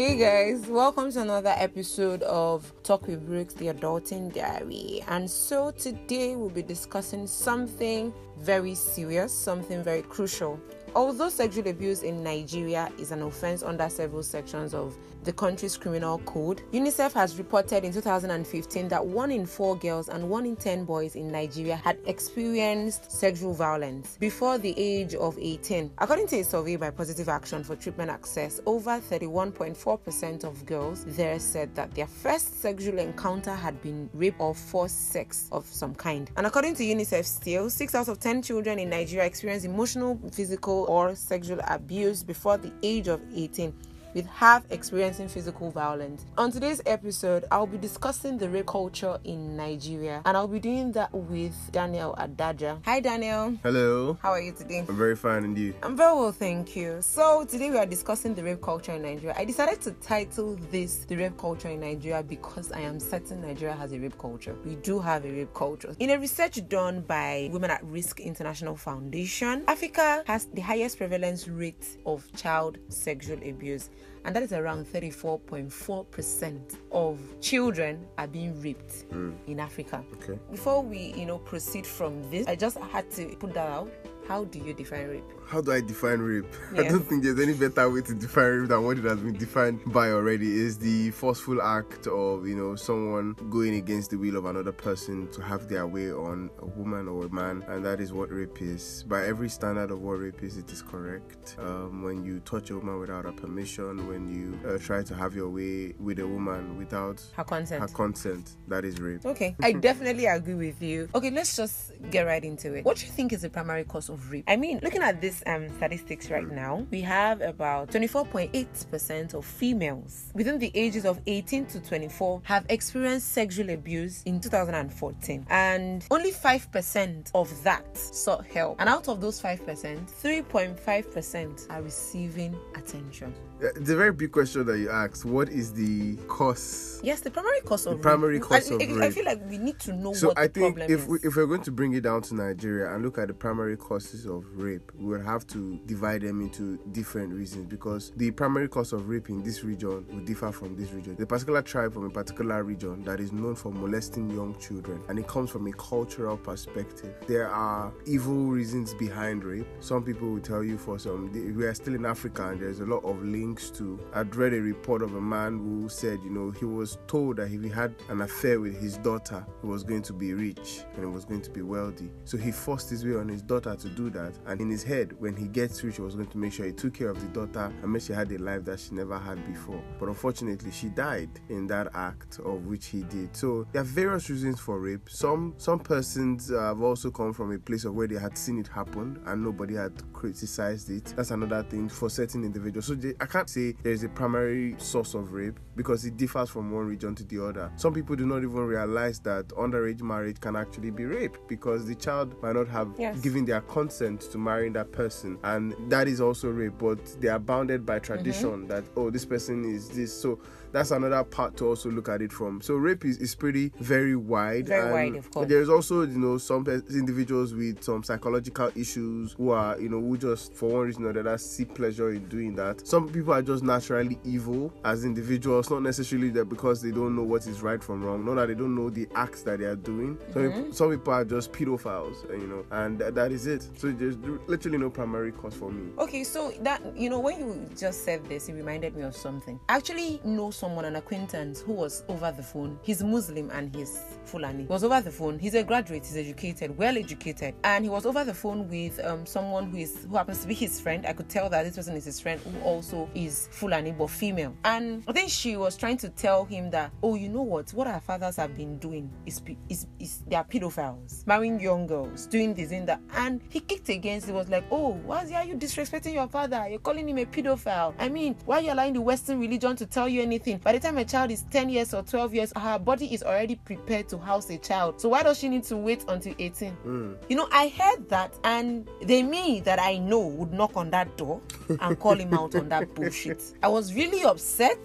Hey guys, welcome to another episode of Talk with Brooks, the Adulting Diary. And so today we'll be discussing something very serious, something very crucial. Although sexual abuse in Nigeria is an offense under several sections of the country's criminal code, UNICEF has reported in 2015 that one in four girls and one in 10 boys in Nigeria had experienced sexual violence before the age of 18. According to a survey by Positive Action for Treatment Access, over 31.4% of girls there said that their first sexual encounter had been rape or forced sex of some kind. And according to UNICEF, still, 6 out of 10 children in Nigeria experience emotional, physical, or sexual abuse before the age of 18 with half experiencing physical violence. On today's episode, I'll be discussing the rape culture in Nigeria and I'll be doing that with Daniel Adaja. Hi, Daniel. Hello. How are you today? I'm very fine, and you? I'm very well, thank you. So, today we are discussing the rape culture in Nigeria. I decided to title this The Rape Culture in Nigeria because I am certain Nigeria has a rape culture. We do have a rape culture. In a research done by Women at Risk International Foundation, Africa has the highest prevalence rate of child sexual abuse and that is around 34.4% of children are being raped Mm. in Africa. Okay. Before we, you know, proceed from this, I just had to put that out. How do you define rape? How do I define rape? I don't think there's any better way to define rape than what it has been defined by already. Is the forceful act of you know someone going against the will of another person to have their way on a woman or a man, and that is what rape is. By every standard of what rape is, it is correct. Um, when you touch a woman without her permission, when you uh, try to have your way with a woman without Her consent. her consent, that is rape. Okay, I definitely agree with you. Okay, let's just get right into it. What do you think is the primary cause of rape? I mean, looking at this um statistics right now, we have about 24.8% of females within the ages of 18 to 24 have experienced sexual abuse in 2014, and only 5% of that sought help. And out of those 5%, 3.5% are receiving attention. It's a very big question that you asked. What is the cause? Yes, the primary cause of the primary rape. cause and of I, I feel like we need to know So what I the think problem if is. we, if we're going to bring it down to Nigeria and look at the primary causes of rape, we'll have to divide them into different reasons because the primary cause of rape in this region will differ from this region. The particular tribe from a particular region that is known for molesting young children, and it comes from a cultural perspective. There are evil reasons behind rape. Some people will tell you for some we are still in Africa and there's a lot of links to. I'd read a report of a man who said, you know, he was told that if he had an affair with his daughter, he was going to be rich and he was going to be wealthy. So he forced his way on his daughter to do that. And in his head, when he gets rich, he was going to make sure he took care of the daughter and make sure she had a life that she never had before. But unfortunately, she died in that act of which he did. So there are various reasons for rape. Some some persons uh, have also come from a place of where they had seen it happen and nobody had criticized it. That's another thing for certain individuals. So they, I can't say there's a primary source of rape because it differs from one region to the other. Some people do not even realize that underage marriage can actually be rape because the child might not have Yes. given their consent to marrying that person, and that is also rape. But they are bounded by tradition mm-hmm. that oh, this person is this. So that's another part to also look at it from. So rape is, is pretty very wide. Very and wide, of course. There's also you know some individuals with some psychological issues who are you know who just for one reason or another see pleasure in doing that. Some people are just naturally evil as individuals, not necessarily that because they don't know what is right from wrong, not that they don't know the acts that they are doing. Some, Mm-hmm. people, some people are just pedophiles, you know, and th- that is it. So there's literally no primary cause for me. Okay, so that you know, when you just said this, it reminded me of something. Actually know someone, an acquaintance, who was over the phone. He's Muslim and he's Fulani. He was over the phone. He's a graduate. He's educated, well educated, and he was over the phone with um, someone who is who happens to be his friend. I could tell that this person is his friend, who also is Fulani but female. And I think she was trying to tell him that, oh, you know what? What our fathers have been doing is is, is they are pedophiles, marrying young girls, doing this and that. And he kicked against. It was like, oh, why are you disrespecting your father? You're calling him a pedophile. I mean, why are you allowing the Western religion to tell you anything? By the time a child is 10 years or 12 years, her body is already prepared to house a child. So why does she need to wait until 18? Mm. You know, I heard that, and the me that I know would knock on that door and call him out on that bullshit. I was really upset.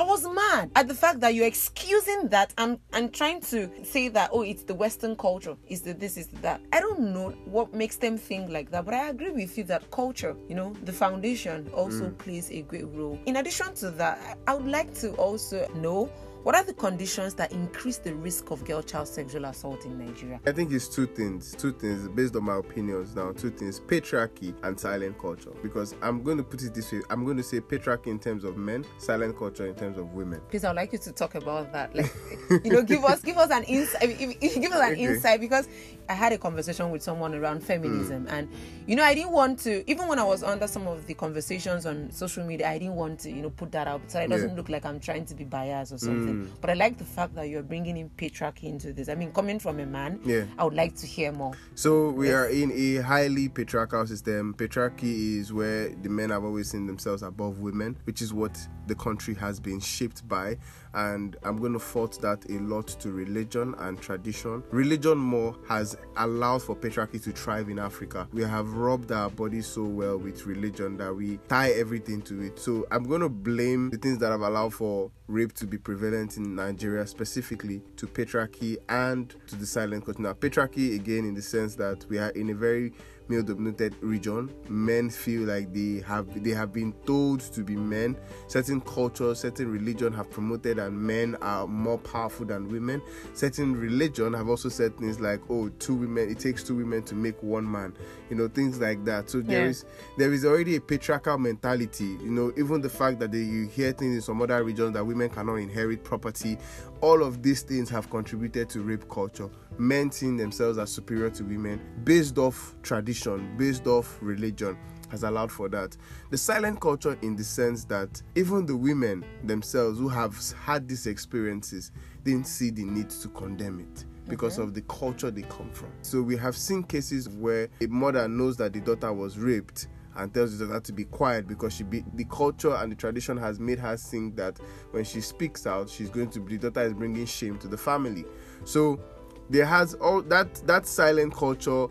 I was mad at the fact that you're excusing that and and trying to say that oh it's the Western culture, is the this, is that. I don't know what makes them think like that, but I agree with you that culture, you know, the foundation also Mm. plays a great role. In addition to that, I I would like to also know what are the conditions that increase the risk of girl child sexual assault in Nigeria? I think it's two things, two things based on my opinions now. Two things: patriarchy and silent culture. Because I'm going to put it this way: I'm going to say patriarchy in terms of men, silent culture in terms of women. Please, I'd like you to talk about that. Like, you know, give us give us an insight. If, if, if- give us an Okay. insight because I had a conversation with someone around feminism, mm. and you know, I didn't want to. Even when I was under some of the conversations on social media, I didn't want to, you know, put that out so it doesn't Yeah. look like I'm trying to be biased or mm. something. Mm. But I like the fact that you're bringing in patriarchy into this. I mean, coming from a man, Yeah. I would like to hear more. So we are in a highly patriarchal system. Patriarchy is where the men have always seen themselves above women, which is what the country has been shaped by. And I'm going to fault that a lot to religion and tradition. Religion more has allowed for patriarchy to thrive in Africa. We have robbed our bodies so well with religion that we tie everything to it. So I'm going to blame the things that have allowed for rape to be prevalent in Nigeria, specifically to patriarchy and to the silent. Now, patriarchy again, in the sense that we are in a very male-dominated region. Men feel like they have they have been told to be men. Certain cultures, certain religion have promoted and men are more powerful than women. Certain religion have also said things like, "Oh, two women. It takes two women to make one man." You know, things like that. So there Yeah. is there is already a patriarchal mentality. You know, even the fact that they, you hear things in some other regions that women cannot inherit property, all of these things have contributed to rape culture. Men seeing themselves as superior to women based off tradition, based off religion. Has allowed for that. The silent culture, in the sense that even the women themselves who have had these experiences didn't see the need to condemn it because of the culture they come from. So we have seen cases where a mother knows that the daughter was raped and tells the daughter to be quiet because she be, the culture and the tradition has made her think that when she speaks out, she's going to the daughter is bringing shame to the family. So there has all that that silent culture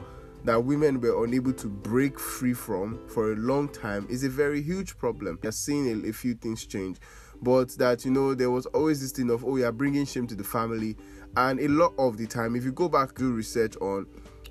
that women were unable to break free from for a long time is a very huge problem. You're seeing a, a few things change, but that you know there was always this thing of oh you're bringing shame to the family, and a lot of the time if you go back do research on,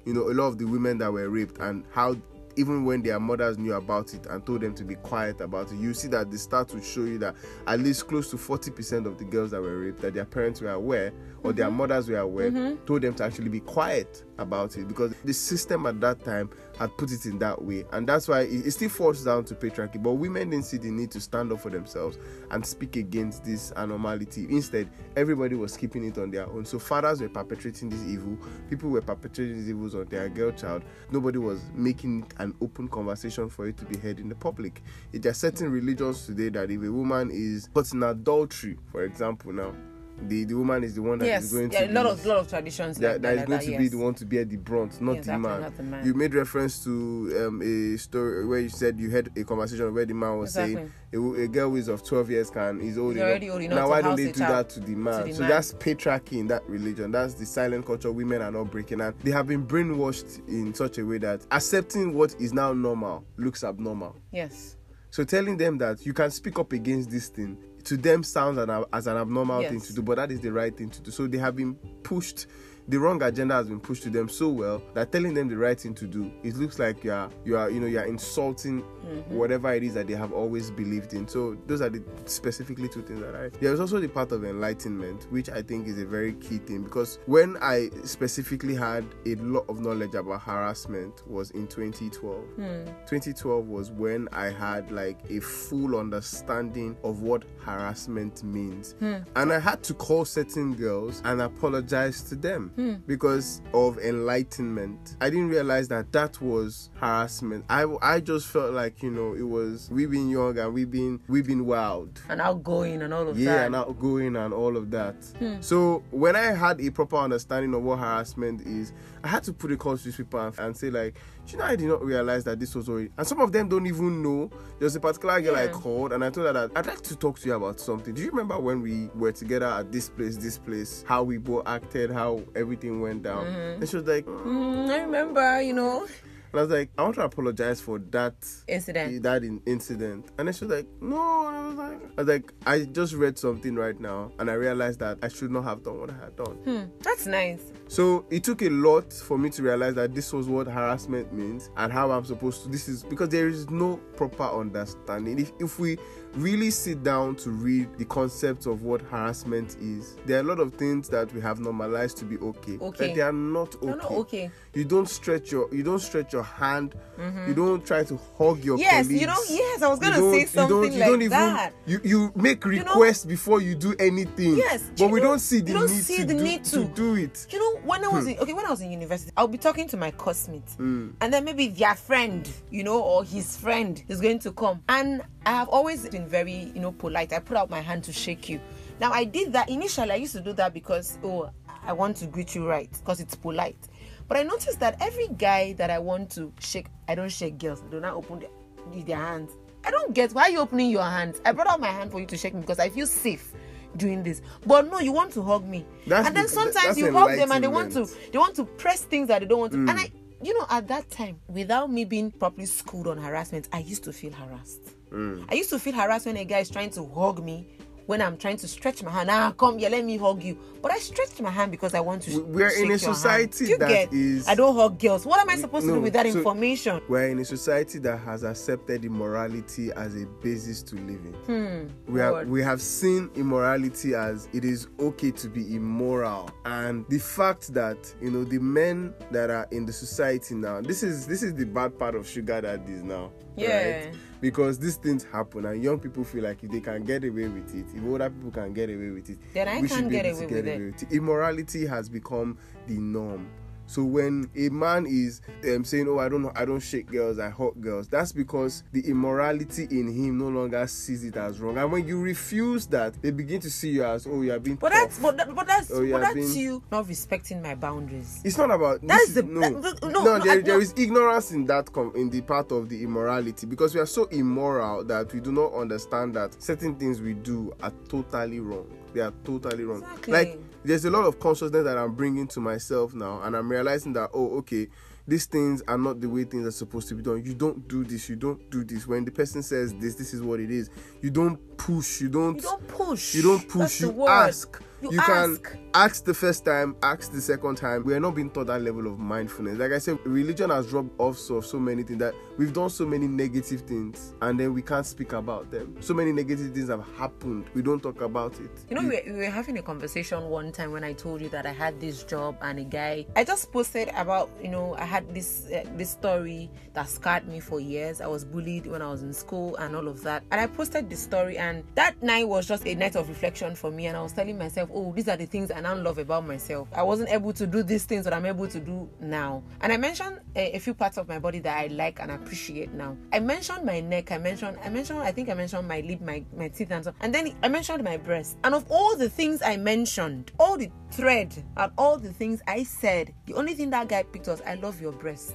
you know a lot of the women that were raped and how even when their mothers knew about it and told them to be quiet about it, you see that the stats would show you that at least close to 40% of the girls that were raped, that their parents were aware or their mm-hmm. mothers were aware, mm-hmm. told them to actually be quiet about it because the system at that time had put it in that way. And that's why it, it still falls down to patriarchy. But women didn't see the need to stand up for themselves and speak against this anomaly. Instead, everybody was keeping it on their own. So fathers were perpetrating this evil, people were perpetrating these evils on their girl child. Nobody was making it an open conversation for it to be heard in the public. There are certain religions today that if a woman is caught in adultery, for example, now the, the woman is the one that is yes, going yeah, to a lot be- of lot of traditions that, that is going that, to be the one to bear the brunt, not, the, Exactly, man. not the man. You made reference to um, a story where you said you had a conversation where the man was saying a, a girl who is of 12 years can is old enough. already old enough now to why don't they do that to the man? the so man. that's patriarchy in that religion. That's the silent culture women are not breaking, and they have been brainwashed in such a way that accepting what is now normal looks abnormal. Yes. So telling them that you can speak up against this thing to them sounds an, as an abnormal thing to do, but that is the right thing to do. So they have been pushed. The wrong agenda has been pushed to them so well that telling them the right thing to do, it looks like you are you are you know you are insulting mm-hmm. whatever it is that they have always believed in. So those are the specifically two things that I. There's also the part of enlightenment, which I think is a very key thing because when I specifically had a lot of knowledge about harassment was in 2012. Hmm. 2012 was when I had like a full understanding of what harassment means. Hmm. And I had to call certain girls and apologize to them Hmm. because of enlightenment. I didn't realize that that was harassment. I, I just felt like, you know, it was we being young and we being we being wild And outgoing and all of yeah that. and outgoing and all of that hmm. so when i had a proper understanding of what harassment is i had to put a call to these people and, say like "Do you know i did not realize that this was already and some of them don't even know there's a particular girl i called and i told her that i'd like to talk to you about something do you remember when we were together at this place this place how we both acted how everything went down and she was like Mm, I remember, you know. And I was like, I want to apologize for that Incident. that in- incident. And then she was like, no. And I was like, I was like, I just read something right now, and I realized that I should not have done what I had done. Hmm. That's nice. So it took a lot for me to realize that this was what harassment means and how I'm supposed to. This is because there is no proper understanding. If if we really sit down to read the concept of what harassment is, there are a lot of things that we have normalized to be okay. Okay. That they are not okay. No, no, okay. You don't stretch your you don't stretch your hand. You don't try to hug your Mm-hmm. Yes, colleagues. you know, yes, I was gonna say you something don't, you like don't even, that. You you make know- requests before you do anything. Yes, but you we know- don't see the don't need see to the do, need to to. do it. You know, when I was Hmm. in okay, when I was in university, I'll be talking to my classmates, Hmm. and then maybe their friend, you know, or his friend is going to come, and I have always been very, you know, polite. I put out my hand to shake you. Now I did that initially. I used to do that because oh, I want to greet you right because it's polite. But I noticed that every guy that I want to shake, I don't shake girls. I do not open their, their hands. I don't get why you opening your hands. I brought out my hand for you to shake me because I feel safe doing this. But no, you want to hug me. That's and then the- sometimes you hug them and they want to they want to press things that they don't want to. Mm. And I you know, at that time, without me being properly schooled on harassment, I used to feel harassed. Mm. I used to feel harassed when a guy is trying to hug me when I'm trying to stretch my hand. Ah, come here, let me hug you. But I stretched my hand because I want to. We- we're in a society. You that get? is- I don't hug girls. What am I supposed to do with that so- information? We're in a society that has accepted immorality as a basis to live in. we have we have seen immorality as it is okay to be immoral, and the fact that you know the men that are in the society now. This is this is the bad part of sugar daddies now. Yeah. Right? Because these things happen, and young people feel like if they can get away with it, if older people can get away with it, Then I we can't should be get away get with away it. with it. Immorality has become the norm. So when a man is um, saying, "Oh, I don't know, I don't shake girls, I hug girls," that's because the immorality in him no longer sees it as wrong. And when you refuse that, they begin to see you as, "Oh, you are being." But that's tough." but, that, but that's Oh, you but that's being- you not respecting my boundaries. It's not about that's this the- no, that- no, no, no, there, I- there no. is ignorance in that com- in the part of the immorality because we are so immoral that we do not understand that certain things we do are totally wrong. They are totally wrong. Exactly. Like there's a lot of consciousness that I'm bringing to myself now, and I'm realizing that oh, okay, these things are not the way things are supposed to be done. You don't do this. You don't do this. When the person says this, this is what it is. You don't push. You don't. You don't push. You don't push. the You ask. You can ask. ask the first time, ask the second time. We are not being taught that level of mindfulness. Like I said, religion has robbed us of so many things that we've done so many negative things and then we can't speak about them. So many negative things have happened. We don't talk about it. You know, we were, we were having a conversation one time when I told you that I had this job and a guy. I just posted about, you know, I had this uh, this story that scarred me for years. I was bullied when I was in school and all of that. And I posted this story, and that night was just a night of reflection for me. And I was telling myself, oh, these are the things I now love about myself. I wasn't able to do these things that I'm able to do now. And I mentioned a, a few parts of my body that I like and appreciate now. I mentioned my neck. I mentioned, I mentioned, I think I mentioned my lip, my my teeth, and so. And then I mentioned my breast. And of all the things I mentioned, all the thread and all the things I said, the only thing that guy picked was, "I love your breast."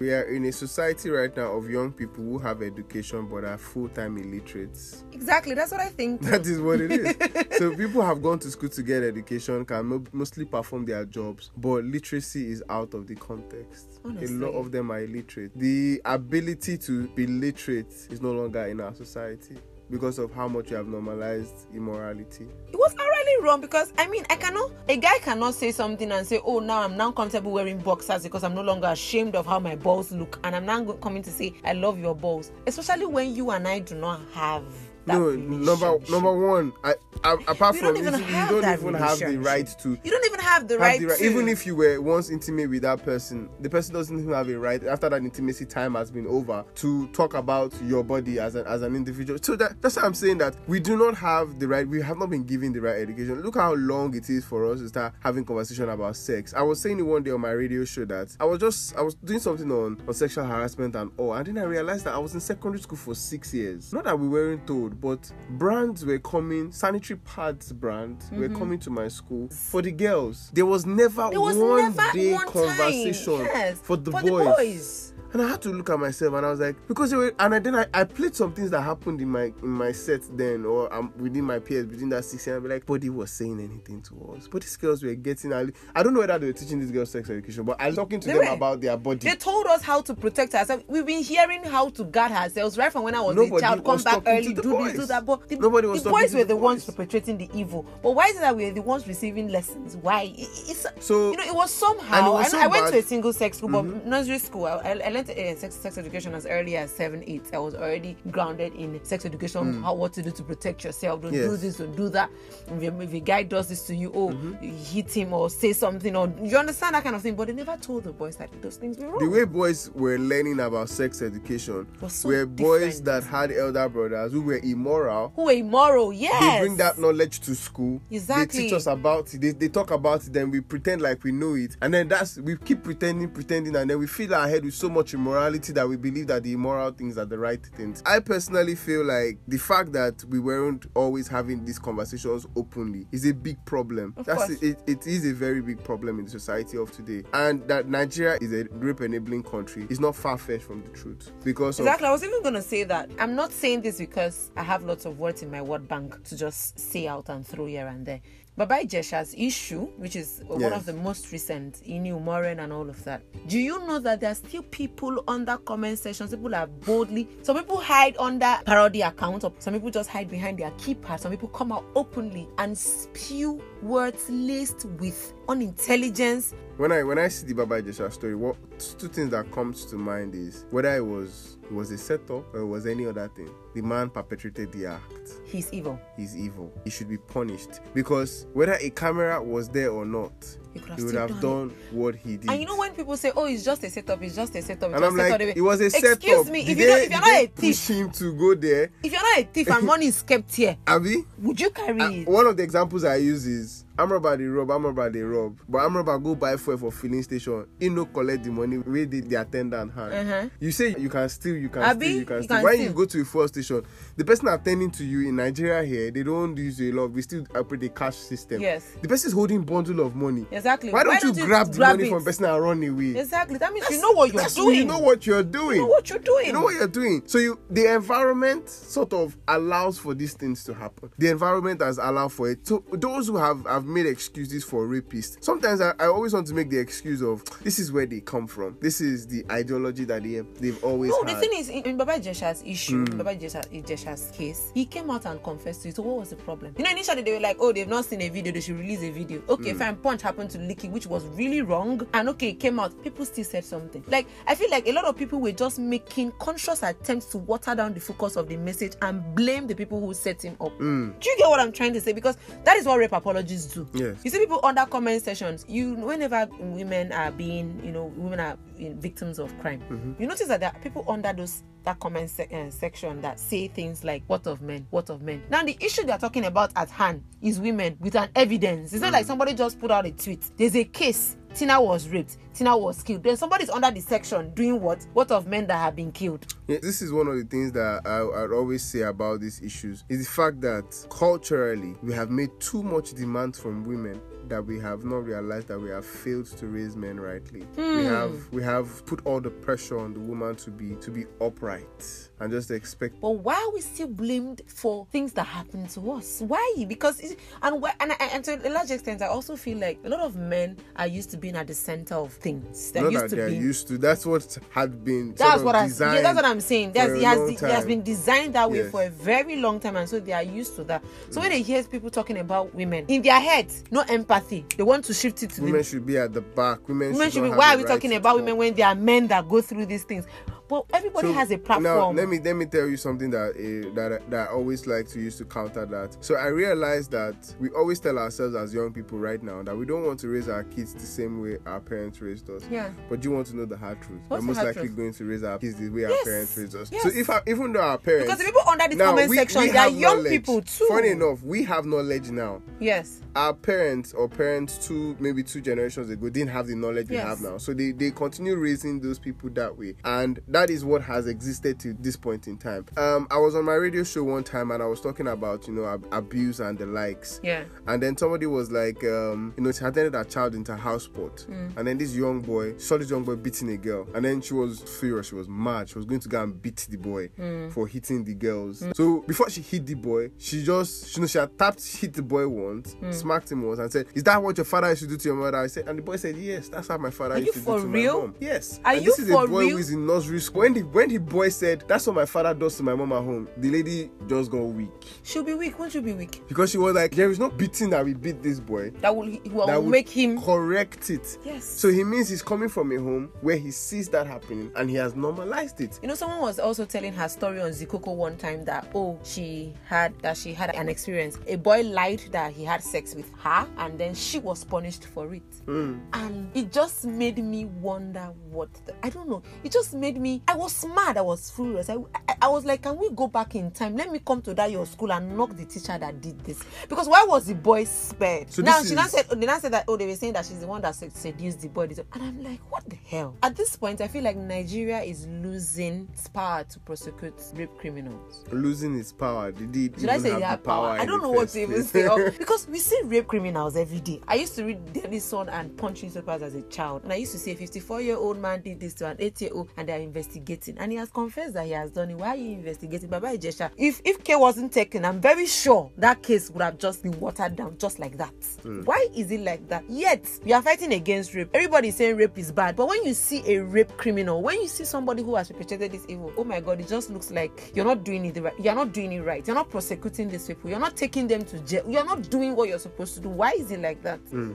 We are in a society right now of young people who have education but are full time illiterates. Exactly, that's what I think. That is what it is. so people have gone to school to get education, can mostly perform their jobs, but literacy is out of the context. Honestly. A lot of them are illiterate. The ability to be literate is no longer in our society because of how much you have normalized immorality. it was already wrong because I mean I cannot a guy cannot say something and say oh now I'm now comfortable wearing boxers because I'm no longer ashamed of how my balls look and I'm now coming to say I love your balls. Especially when you and I do not have that no, number number one, I, I apart from don't even this, you don't even have the right to you don't even have the have right, the right- even if you were once intimate with that person, the person doesn't even have a right after that intimacy time has been over to talk about your body as an as an individual. So that, that's why I'm saying that we do not have the right. We have not been given the right education. Look how long it is for us to start having conversation about sex. I was saying it one day on my radio show that I was just I was doing something on on sexual harassment and all, and then I realized that I was in secondary school for six years. Not that we weren't told, but brands were coming, sanitary pads brands were mm-hmm. coming to my school for the girls. There was never there was one never day one conversation. Yes, for the for boys. the boys And I had to look at myself and I was like, because were, and I, then I, I played some things that happened in my in my set then or um, within my peers within that six and I'd be like, nobody was saying anything to us. But these girls were getting, I don't know whether they were teaching these girls sex education, but I was talking to They them were. about their body. They told us how to protect ourselves. We've been hearing how to guard ourselves right from when I was Nobody a child. Come back early, do this, do that. But the, Nobody was the boys were the the ones perpetrating the evil. But why is it that we're the ones receiving lessons? Why? It- It's So- you know, it was somehow. and it was I, so I went to a single sex school, but nursery school. I, I learned uh, sex, sex education as early as seven, eight. I was already grounded in sex education, how what to do to protect yourself. Don't do Mm. This, don't do that. If, a- if guy does this to you, oh, Mm-hmm. you hit him or say something, or you understand that kind of thing. But they never told the boys that those things were wrong. the way boys were learning about sex education Was so were boys different. that had elder brothers who were immoral who were immoral, yes. they bring that knowledge to school. Exactly. They teach us about it. They, they talk about it, then we pretend like we know it. And then that's we keep pretending, pretending, and then we fill our head with so much immorality that we believe that the immoral things are the right things. I personally feel like the fact that we weren't always having these conversations openly is a big problem. Of that's course. it, it is a very big problem in the society of today. And that Nigeria is a rape enabling country is not far fetched from the truth. Because of Exactly. I was even going to say that. I'm not saying this because I have lots of words in my word bank to just say out and throw here and there. Baba Ijesha's issue, which is one Yes. of the most recent, Inu Moren and all of that. Do you know that there are still people under comment sections? People are boldly. Some people hide under parody accounts, or some people just hide behind their keypad. Some people come out openly and spew words laced with unintelligence. when I when I see the Baba Ijesha story, what two things that comes to mind is whether it was it was a setup or it was any other thing. The man perpetrated the act. He's evil. He's evil. He should be punished because whether a camera was there or not, He he would have done done what he did. And you know when people say, "Oh, it's just a setup," it's just a setup. It's and I'm a setup," like, it was a Excuse setup. Excuse me, if, you they, don't, if you're not a push thief, him to go there, if you're not a thief and money is kept here, Abby. would you carry Uh, it? one of the examples I use is Amraba they rob, Amraba they rob. But Amraba go buy fuel for filling station. He no collect the money where the, the attendant hand. Uh-huh. You say you can steal, you can Abi, steal, you can you steal. can when steal. you go to a fuel station, the person attending to you in Nigeria here, they don't use a lot. We still operate the cash system. Yes. The person is holding bundle of money. Exactly. Why don't, Why you, don't you grab the grab money it? from person and run away? Exactly. That means you know what you're That's- doing. You know what you're doing. You know what you're doing. You know what you're doing. So you the environment sort of allows for these things to happen. The environment has allowed for it. So those who have, have made excuses for rapists, sometimes I, I always want to make the excuse of this is where they come from. This is the ideology that they have, they've always No, had. the thing is, in, in Baba Ijesha's issue, in Baba Ijesha, Jesha's case, he came out and confessed to it. So what was the problem? You know, initially they were like, oh, they've not seen a video, they should release a video. Okay, Hmm. fine. Punch happened to it, which was really wrong. And okay, it came out. People still said something. Like, I feel like a lot of people were just making conscious attempts to water down the focus of the message and blame the people who set him up. Hmm. Do you get what I'm trying to say? Because that is what rape apologists Yes. You see people under comment sections. You whenever women are being, you know, women are in victims of crime. Mm-hmm. You notice that there are people under those that comment se- uh, section that say things like "What of men? What of men?" Now the issue they're talking about at hand is women with an evidence. It's not Mm. like somebody just put out a tweet. There's a case. Tina was raped. Tina was killed. Then somebody's under the section doing what? What of men that have been killed? Yeah, this is one of the things that I, I'd always say about these issues is the fact that culturally we have made too much demand from women that we have not realized that we have failed to raise men rightly. We hmm. have we have put all the pressure on the woman to be to be upright and just expect But why are we still blamed for things that happen to us? Why? Because it, and why, and, and and to a large extent, I also feel like a lot of men are used to being at the center of things. They're not used that to they're being. used to. That's what had been. that's what I. Yeah, that's what I'm saying. That's, it has it has been designed that way Yes. for a very long time, and so they are used to that. So when mm. they hear people talking about women in their heads, no empathy. They want to shift it to Women the should be at the back. Women, women should not be. Why are we talking about women when there are men that go through these things? But everybody So, has a platform. Now, let me let me tell you something that uh, that that I always like to use to counter that. So I realized that we always tell ourselves as young people right now that we don't want to raise our kids the same way our parents raised us. Yeah. But you want to know the hard truth. What's We're most likely truth? going to raise our kids the way our parents raised us. Yes. So if our, even though our parents because the people under the now, comment we- section, we they are young knowledge. people too. Funny enough, we have knowledge now Yes. our parents or parents two maybe two generations ago didn't have the knowledge we have now so they, they continue raising those people that way and that is what has existed to this point in time. Um, I was on my radio show one time and I was talking about you know ab- abuse and the likes. Yeah. And then somebody was like, um, you know, she attended a child into a house sport, Mm. and then this young boy saw this young boy beating a girl, and then she was furious. She was mad. She was going to go and beat the boy Mm. for hitting the girls. So before she hit the boy, she just, you know, she had tapped, hit the boy once, Mm. smacked him once, and said, "Is that what your father used to do to your mother?" I said, and the boy said, "Yes, that's how my father Are used to do to real? my mom." Yes. Are and you this is for a boy real? who is in nursery When the when the boy said, "That's what my father does to my mom at home," the lady just got weak She'll be weak. Won't you be weak? because she was like, "There is no beating that we beat this boy." That will, will that make him. correct it. Yes. So he means he's coming from a home where he sees that happening and he has normalized it. You know, someone was also telling her story on Zikoko one time that oh, she had that she had an experience. A boy lied that he had sex with her, and then she was punished for it. Hmm. And it just made me wonder what the, I don't know. It just made me. I was mad. I was furious. I, I, I was like, can we go back in time? Let me come to that your school and knock the teacher that did this. Because why was the boy spared? So now she now is- said oh, they now said that oh they were saying that she's the one that seduced the boy. And I'm like, what the hell? At this point, I feel like Nigeria is losing its power to prosecute rape criminals. Losing its power. Did it Should I say have power? I don't know what to even say. Oh, because we see rape criminals every day. I used to read Daily Sun and punch newspapers as a child, and I used to see a 54 year old man did this to an 8 year old, and they are investigating. And he has confessed that he has done it. Why are you investigating? Baba Ijesha, if if K wasn't taken, I'm very sure that case would have just been watered down just like that. Hmm. Why is it like that? Yet we are fighting against rape. Everybody is saying rape is bad, but when you see a rape criminal, when you see somebody who has perpetrated this evil, oh my God, it just looks like you're not doing it right. You're not doing it right. You're not prosecuting these people. You're not taking them to jail. You're not doing what you're supposed to do. Why is it like that? Hmm.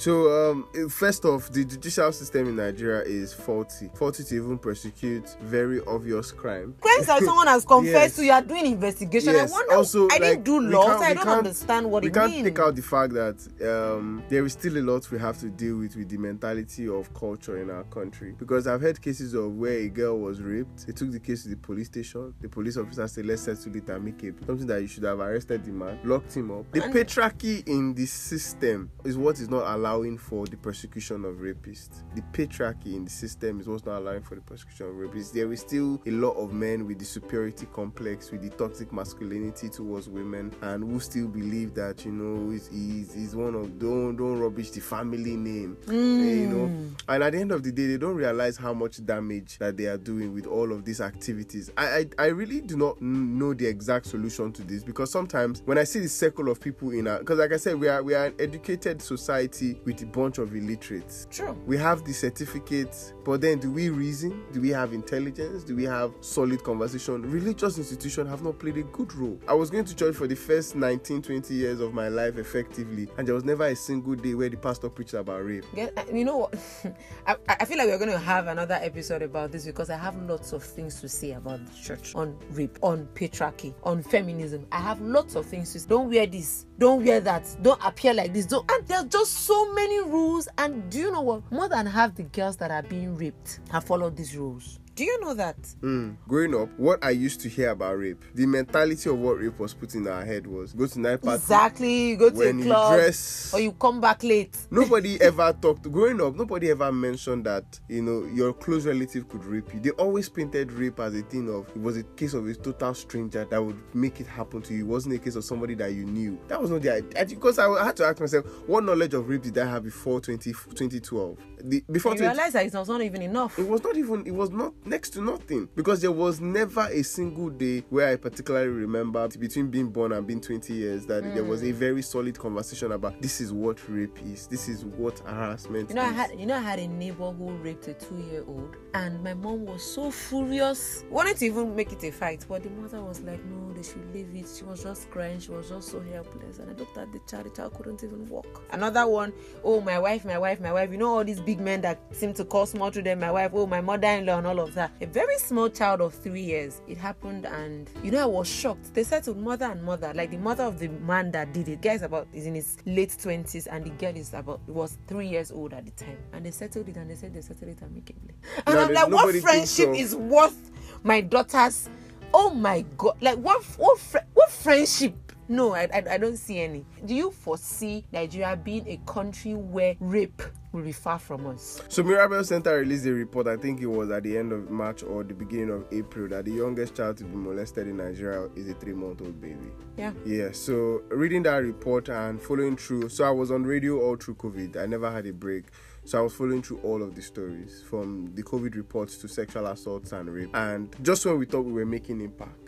So, um, eh, first off, the judicial system in Nigeria is faulty. Faulty to even prosecute very obvious crime. Crimes that someone has confessed Yes. to, you are doing investigation. Yes. I wonder. Also, I like, didn't do law, so I don't understand what we can't means. take out the fact that um, there is still a lot we have to deal with with the mentality of culture in our country. Because I've heard cases of where a girl was raped. They took the case to the police station. The police officer said, "Let's settle it amicably." Something that you should have arrested the man, locked him up. The And- patriarchy in the system is what is not allowing for the persecution of rapists. The patriarchy in the system is what's not allowing for the persecution of rapists. There is still a lot of men with the superiority complex, with the toxic masculinity towards women, and who still believe that you know is is is one of don't don't rubbish the family name, eh, you know. And at the end of the day, they don't realize how much damage that they are doing with all of these activities. I I, I really do not know the exact solution to this because sometimes when I see the circle of people in our because like I said, we are we are an educated society with a bunch of illiterates. True. We have the certificates, but then do we reason? Do we have intelligence? Do we have solid conversation? Religious institutions have not played a good role. I was going to church for the first 19, 20 years of my life effectively, and there was never a single day where the pastor preached about rape. Get, uh, you know what? I, I feel like we're going to have another episode about this because I have lots of things to say about the church on rape, on patriarchy, on feminism. I have lots of things to say. Don't wear this. Don't wear that. Don't appear like this. Don't. And there's just so many rules. And do you know what? More than half the girls that are being raped have followed these rules. Do you know that? Mm. Growing up, what I used to hear about rape, the mentality of what rape was put in our head was go to night party. Exactly. You go to a club dress- or you come back late. Nobody ever talked. Growing up, nobody ever mentioned that you know your close relative could rape you. They always painted rape as a thing of it was a case of a total stranger that would make it happen to you. It wasn't a case of somebody that you knew. That was not the idea. Because I had to ask myself, what knowledge of rape did I have before 20, 2012? The, before You 20, realize that it was not even enough. it was not even it was not next to nothing. Because there was never a single day where I particularly remember between being born and being 20 years that there was Mm. a very solid conversation about this is what rape is, this is what harassment You know, I had you know I had a neighbor who raped a two-year-old, and my mom was so furious, wanted to even make it a fight, but the mother was like, "No, they should leave it." She was just crying, she was just so helpless, and I looked at the child. The child couldn't even walk. Another one, oh my wife, my wife, my wife. You know all these big men that seem to call small children my wife. Oh my mother-in-law and all of that. A very small child of three years. It happened, and you know I was shocked. They settled mother and mother, like the mother of the man that did it. Guy is about is in his late twenties, and the girl is about was three years old at the time. And they settled it, and they said they settled it amicably. And No, I'm like, what friendship of- is worth my daughter's? Oh my god! Like what? What? What friendship? No, I, I, I don't see any. Do you foresee Nigeria being a country where rape will be far from us. So Mirabel Center released a report, I think it was at the end of March or the beginning of April, that the youngest child to be molested in Nigeria is a three-month-old baby. Yeah. Yeah. So reading that report and following through, so I was on radio all through COVID. I never had a break. So I was following through all of the stories from the COVID reports to sexual assaults and rape. And just when we thought we were making impact,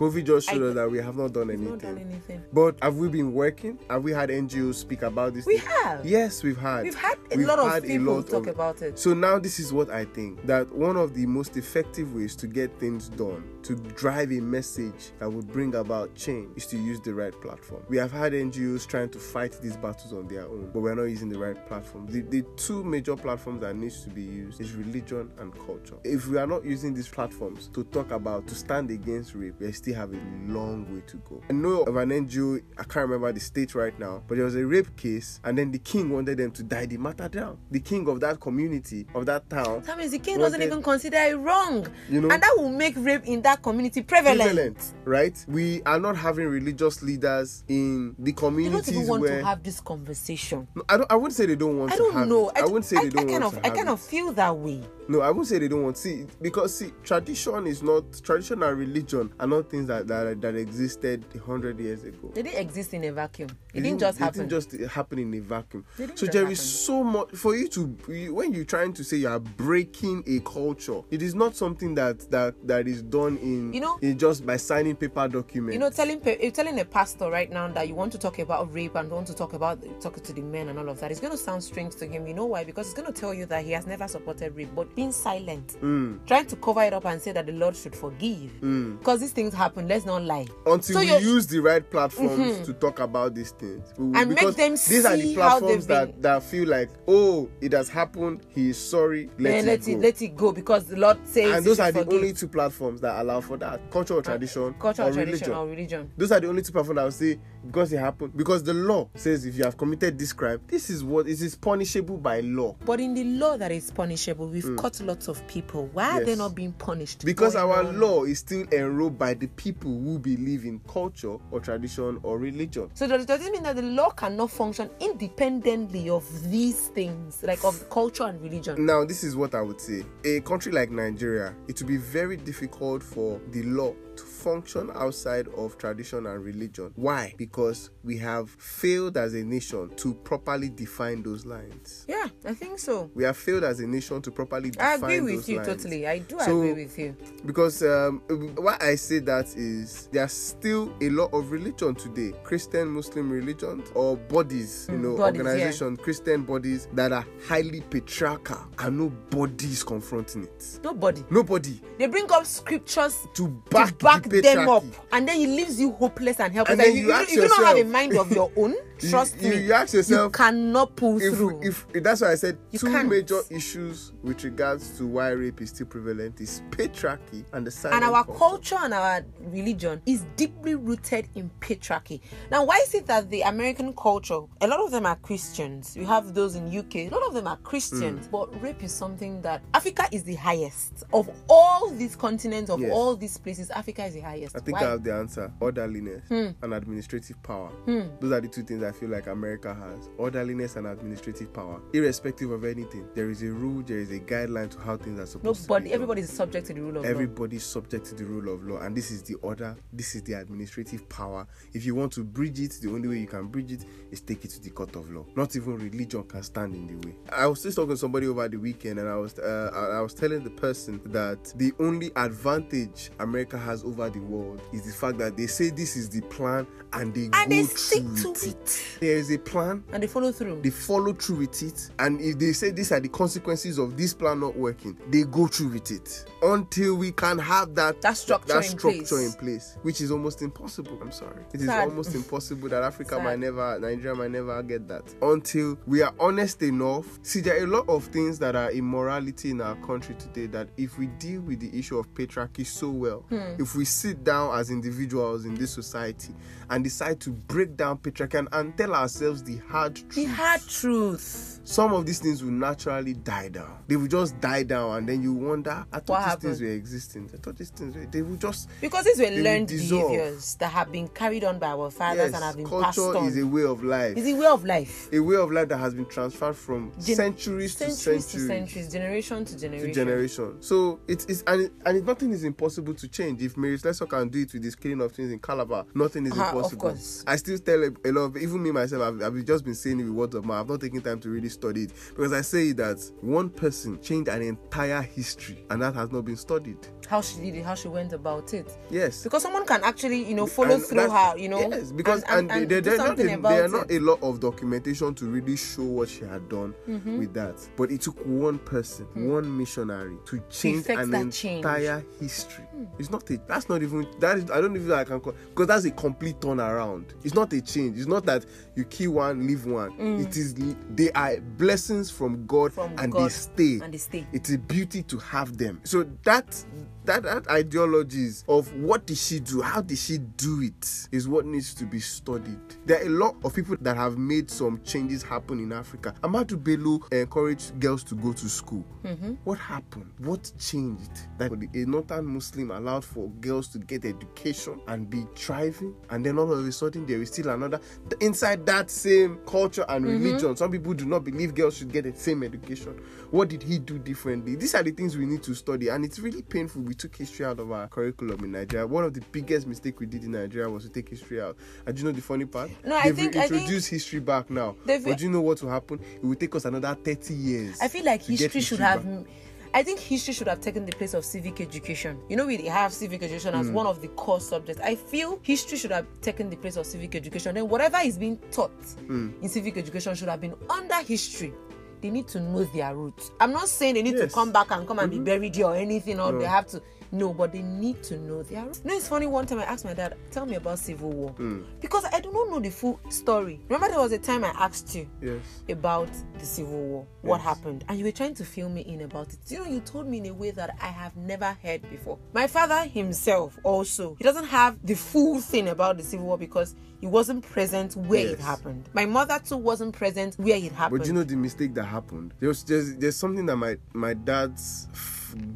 COVID just showed I- us that we have not done anything. not done anything. But have we been working? Have we had NGOs speak about this? We thing? have. Yes, we've had. We've had a We've lot of had a people lot talk of- about it. So now this is what I think that one of the most effective ways to get things done, to drive a message that would bring about change is to use the right platform. We have had NGOs trying to fight these battles on their own, but we're not using the right platform. The, the two major platforms that needs to be used is religion and culture. If we are not using these platforms to talk about to stand against rape, we're still have a long way to go. I know of an NGO, I can't remember the state right now, but there was a rape case and then the king wanted them to die the matter down. The king of that community, of that town, That means the king doesn't even consider it wrong. You know- and that will make rape in that community prevalent. prevalent, right? We are not having religious leaders in the They don't communities even want where to have this conversation. No, I don't. I wouldn't say they don't want I to don't have know. it. I, wouldn't say they don't kind want of, to I have kind it. of feel that way. No, I wouldn't say they don't want see because see tradition is not tradition and religion are not things that that, that existed a hundred years ago. They didn't exist in a vacuum. It, It didn't just it happen. didn't just happen in a vacuum. So there is happen. so much for you to when you're trying to say you are breaking a culture. It is not something that that that is done in You know- in just by signing paper documents. you know, telling telling a pastor right now that you want to talk about rape and want to talk about talking to the men and all of that, it's going to sound strange to him. You know why? Because it's going to tell you that he has never supported rape, but being silent, Mm. trying to cover it up and say that the Lord should forgive, because these things happen. Let's not lie. until So we Mm-hmm. use the right platforms to talk about these things will- And make them these are the see platforms that, that feel like oh it has happened he is sorry let, Then it, let go. it let it go because the Lord says. and those are the forgive. only two platforms that allow for that cultural or tradition culture, or tradition, religion or religion. those are the only two platforms that will say because it happened because the law says if you have committed this crime this is what it is punishable by law But in the law that is punishable, we've caught lots of people. Why are they. Not being punished? because our on? law is still enrolled by the people who believe in culture or tradition or religion So does, does it mean that the law cannot function independently of these things, like of culture and religion? Now, this is what I would say. A country like Nigeria, it will be very difficult for the law to function outside of tradition and religion. Why? Because we have failed as a nation to properly define those lines. Yeah, I think so. We have failed as a nation to properly define. I agree with you lines. totally. I do So- agree with you. Because um, why I say that is there's still a lot of religion today, Christian, Muslim religions, or bodies, you know, Mm, bodies, yeah. organizations, Christian bodies that are highly patriarchal, and nobody is confronting it. Nobody. Nobody They bring up scriptures to to back, back them up, and then he leaves you hopeless and helpless. And And you you, you, don't have a mind of your own. You- Trust you, me. You ask yourself you cannot pull if, through. if that's why I said You two can't. major issues with regards to why rape is still prevalent is patriarchy and the silent and our culture. culture and our religion is deeply rooted in patriarchy. Now, why is it that the American culture, a lot of them are Christians? You have those in UK, a lot of them are Christians, Hmm. but rape is something that Africa is the highest of all these continents, of Yes. all these places. Africa is the highest. I think why? I have the answer. Orderliness Hmm. and administrative power. Those are the two things I feel like America has. Orderliness and administrative power. Irrespective of anything, there is a rule, there is a guideline to how things are supposed to be. Nobody, everybody is subject to the rule of law. Everybody is subject to the rule of law, and this is the order. This is the administrative power. If you want to bridge it, the only way you can bridge it is take it to the court of law. Not even religion can stand in the way. I was just talking to somebody over the weekend, and I was uh, I I was telling the person that the only advantage America has over the world is the fact that they say this is the plan, and they And go they stick to with it. There is a plan, And they follow through. they follow through with it and if they say these are the consequences of this plan not working they go through with it until we can have that That structure that in place. in place which is almost impossible i'm sorry it is Sad. almost impossible that africa Sad. might never nigeria might never get that until we are honest enough see there are a lot of things that are immorality in our country today that if we deal with the issue of patriarchy so well hmm. if we sit down as individuals in this society and decide to break down patriarchy and, and and tell ourselves the hard truth. The hard truth. Some of these things will naturally die down. They will just die down, and then you wonder, I thought What these happened? things were existing. I thought these things were. They will just. Because these were learned behaviors that have been carried on by our fathers and have Yes, been passed culture on. is a way of life. It's a way of life. a way of life that has been transferred from Gen- centuries, to centuries centuries. to centuries, generation to generation. to generation. So it is, and it, and it, nothing is impossible to change. If Mary Slessor can do it with the scaling of things in Calabar, nothing is of impossible. course. I still tell a, a lot of even me myself. I've, I've just been saying it with words of mouth. I've not taken time to really study it because I say that one person changed an entire history, and that has not been studied. How she did it, how she went about it. Yes. Because someone can actually, you know, follow And through her, you know. Yes, because and, and, and, there, there, there, there, there are not a lot of documentation to really show what she had done Mm-hmm. with that. But it took one person, hmm. one missionary, to change an that change. Entire history. Hmm. It's not a. That's not even. That is. I don't even. I can call because that's a complete turnaround. It's not a change. It's not that you kill one, leave one. Hmm. It is. They are blessings from God. From and they stay. and they stay. It's a beauty to have them. So that that that ideologies of what did she do, how did she do it, is what needs to be studied. There are a lot of people that have made some changes happen in Africa. Ahmadu Bello encouraged girls to go to school. Mm-hmm. What happened? What changed? That a northern Muslim allowed for girls to get education and be thriving, and then all of a sudden there is still another inside that same culture and mm-hmm. religion. Some people do not believe girls should get the same education. What did he do differently? These are the things we need to study, and it's really painful. We took history out of our curriculum in Nigeria. One of the biggest mistakes we did in Nigeria was to take history out. And do you know the funny part? No, I They've think- I think- introduced history back now. But do you know what will happen? It will take us another 30 years. I feel like to get history should back. have. I think history should have taken the place of civic education. You know, we have civic education as one of the core subjects. I feel history should have taken the place of civic education. Then whatever is being taught Hmm. in civic education should have been under history. They need to know their roots. I'm not saying they need Yes. Mm-hmm. to come back and come and be buried here or anything, or they have to. No, but they need to know their roots. You know, it's funny. One time I asked my dad, "Tell me about civil war," Hmm. because I do not know the full story. Remember, there was a time I asked you Yes. about the civil war what Yes. happened and you were trying to fill me in about it you know you told me in a way that i have never heard before my father himself also he doesn't have the full thing about the civil war because he wasn't present where it happened. My mother too wasn't present where it happened But you know the mistake that happened. There was there's, there's something that my my dad's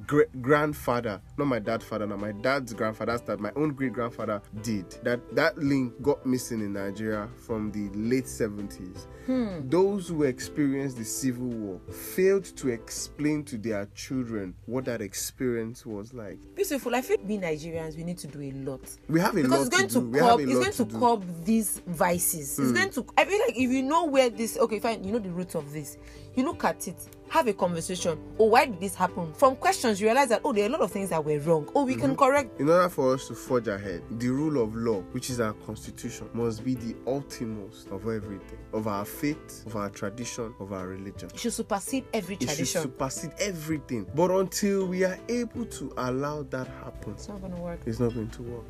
great grandfather, not my dad's father, now my dad's grandfather, that my own great grandfather did. That that link got missing in Nigeria from the late 70s. Hmm. Those who experienced the civil war failed to explain to their children what that experience was like. beautiful i feel we nigerians we need to do a lot We have a because lot it's going to to, curb it's going to, do. curb these vices it's hmm. going to i feel like if you know where this okay fine you know the root of this you look at it have a conversation oh why did this happen from questions you realize that oh there are a lot of things that were wrong oh we can mhm. correct In order for us to forge ahead, the rule of law, which is our constitution, must be the ultimate of everything of our faith, of our tradition, of our religion. it should supersede every tradition. It should supersede everything. But until we are able to allow that happen, it's not going to work it's not going to work.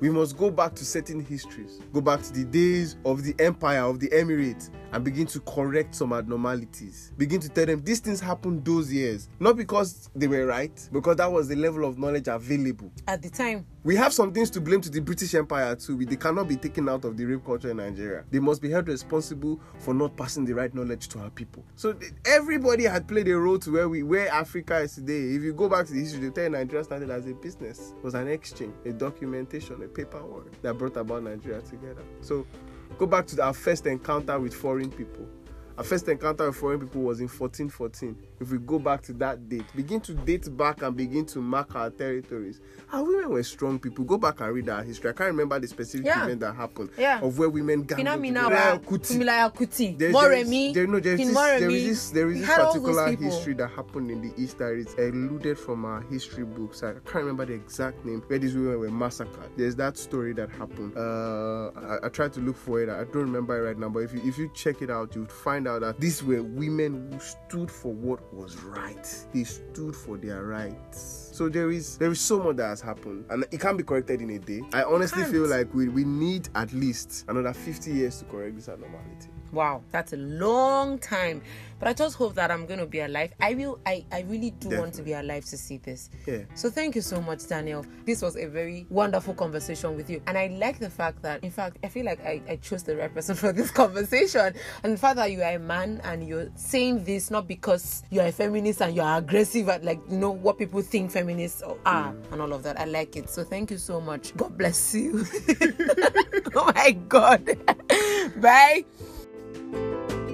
We must go back to certain histories, go back to the days of the empire, of the Emirates, and begin to correct some abnormalities. Begin to tell them these things happened those years, not because they were right, because that was the level of knowledge available. at the time We have some things to blame to the British Empire too. They cannot be taken out of the rape culture in Nigeria. They must be held responsible for not passing the right knowledge to our people. So everybody had played a role to where we where Africa is today. If you go back to the history, they tell you Nigeria started as a business. It was an exchange, a documentation, a paperwork that brought about Nigeria together. So go back to our first encounter with foreign people. Our first encounter with foreign people was in 1414. If we go back to that date, begin to date back and begin to mark our territories. Our women were strong people. Go back and read our history. I can't remember the specific Yeah. event that happened Yeah. of where women gathered. Wa Kuti. There's, Moremi, there, no, King this, there this, there is this had all those particular history that happened in the East that is eluded from our history books. I can't remember the exact name where these women were massacred. There's that story that happened. Uh, I, I tried to look for it. I don't remember it right now, but if you if you check it out, you would find out that these were women who stood for what was right. They stood for their rights. So there is there is so much that has happened, and it can't be corrected in a day. I honestly feel like we we need at least another 50 years to correct this abnormality. Wow, that's a long time. But I just hope that I'm going to be alive. I will. I, I really do Definitely. want to be alive to see this. Yeah. So thank you so much, Daniel. This was a very wonderful conversation with you, and I like the fact that, in fact, I feel like I, I chose the right person for this conversation, and the fact that you are a man and you're saying this not because you're a feminist and you're aggressive at like you know what people think feminists are mm. and all of that. I like it. So thank you so much. God bless you. oh my God. Bye. Música